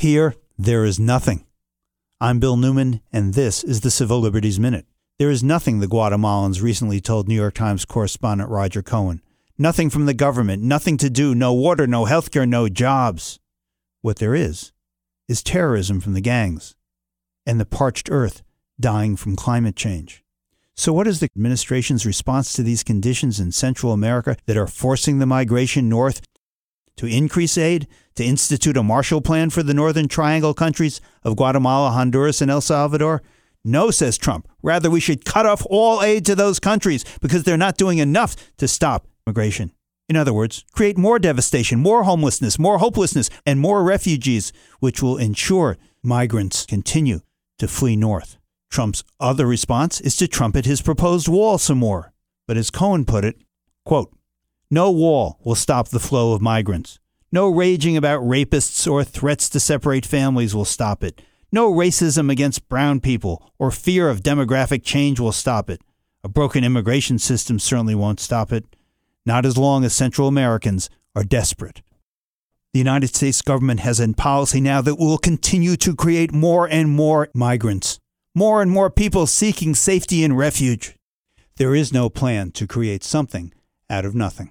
Here, there is nothing. I'm Bill Newman, and this is the Civil Liberties Minute. There is nothing, the Guatemalans recently told New York Times correspondent Roger Cohen. Nothing from the government, nothing to do, no water, no health care, no jobs. What there is, is terrorism from the gangs and the parched earth dying from climate change. So, what is the administration's response to these conditions in Central America that are forcing the migration north to increase aid, to institute a Marshall Plan for the Northern Triangle countries of Guatemala, Honduras, and El Salvador? No, says Trump. Rather, we should cut off all aid to those countries because they're not doing enough to stop migration. In other words, create more devastation, more homelessness, more hopelessness, and more refugees, which will ensure migrants continue to flee north. Trump's other response is to trumpet his proposed wall some more. But as Cohen put it, quote, no wall will stop the flow of migrants. No raging about rapists or threats to separate families will stop it. No racism against brown people or fear of demographic change will stop it. A broken immigration system certainly won't stop it. Not as long as Central Americans are desperate. The United States government has a policy now that will continue to create more and more migrants, more and more people seeking safety and refuge. There is no plan to create something out of nothing.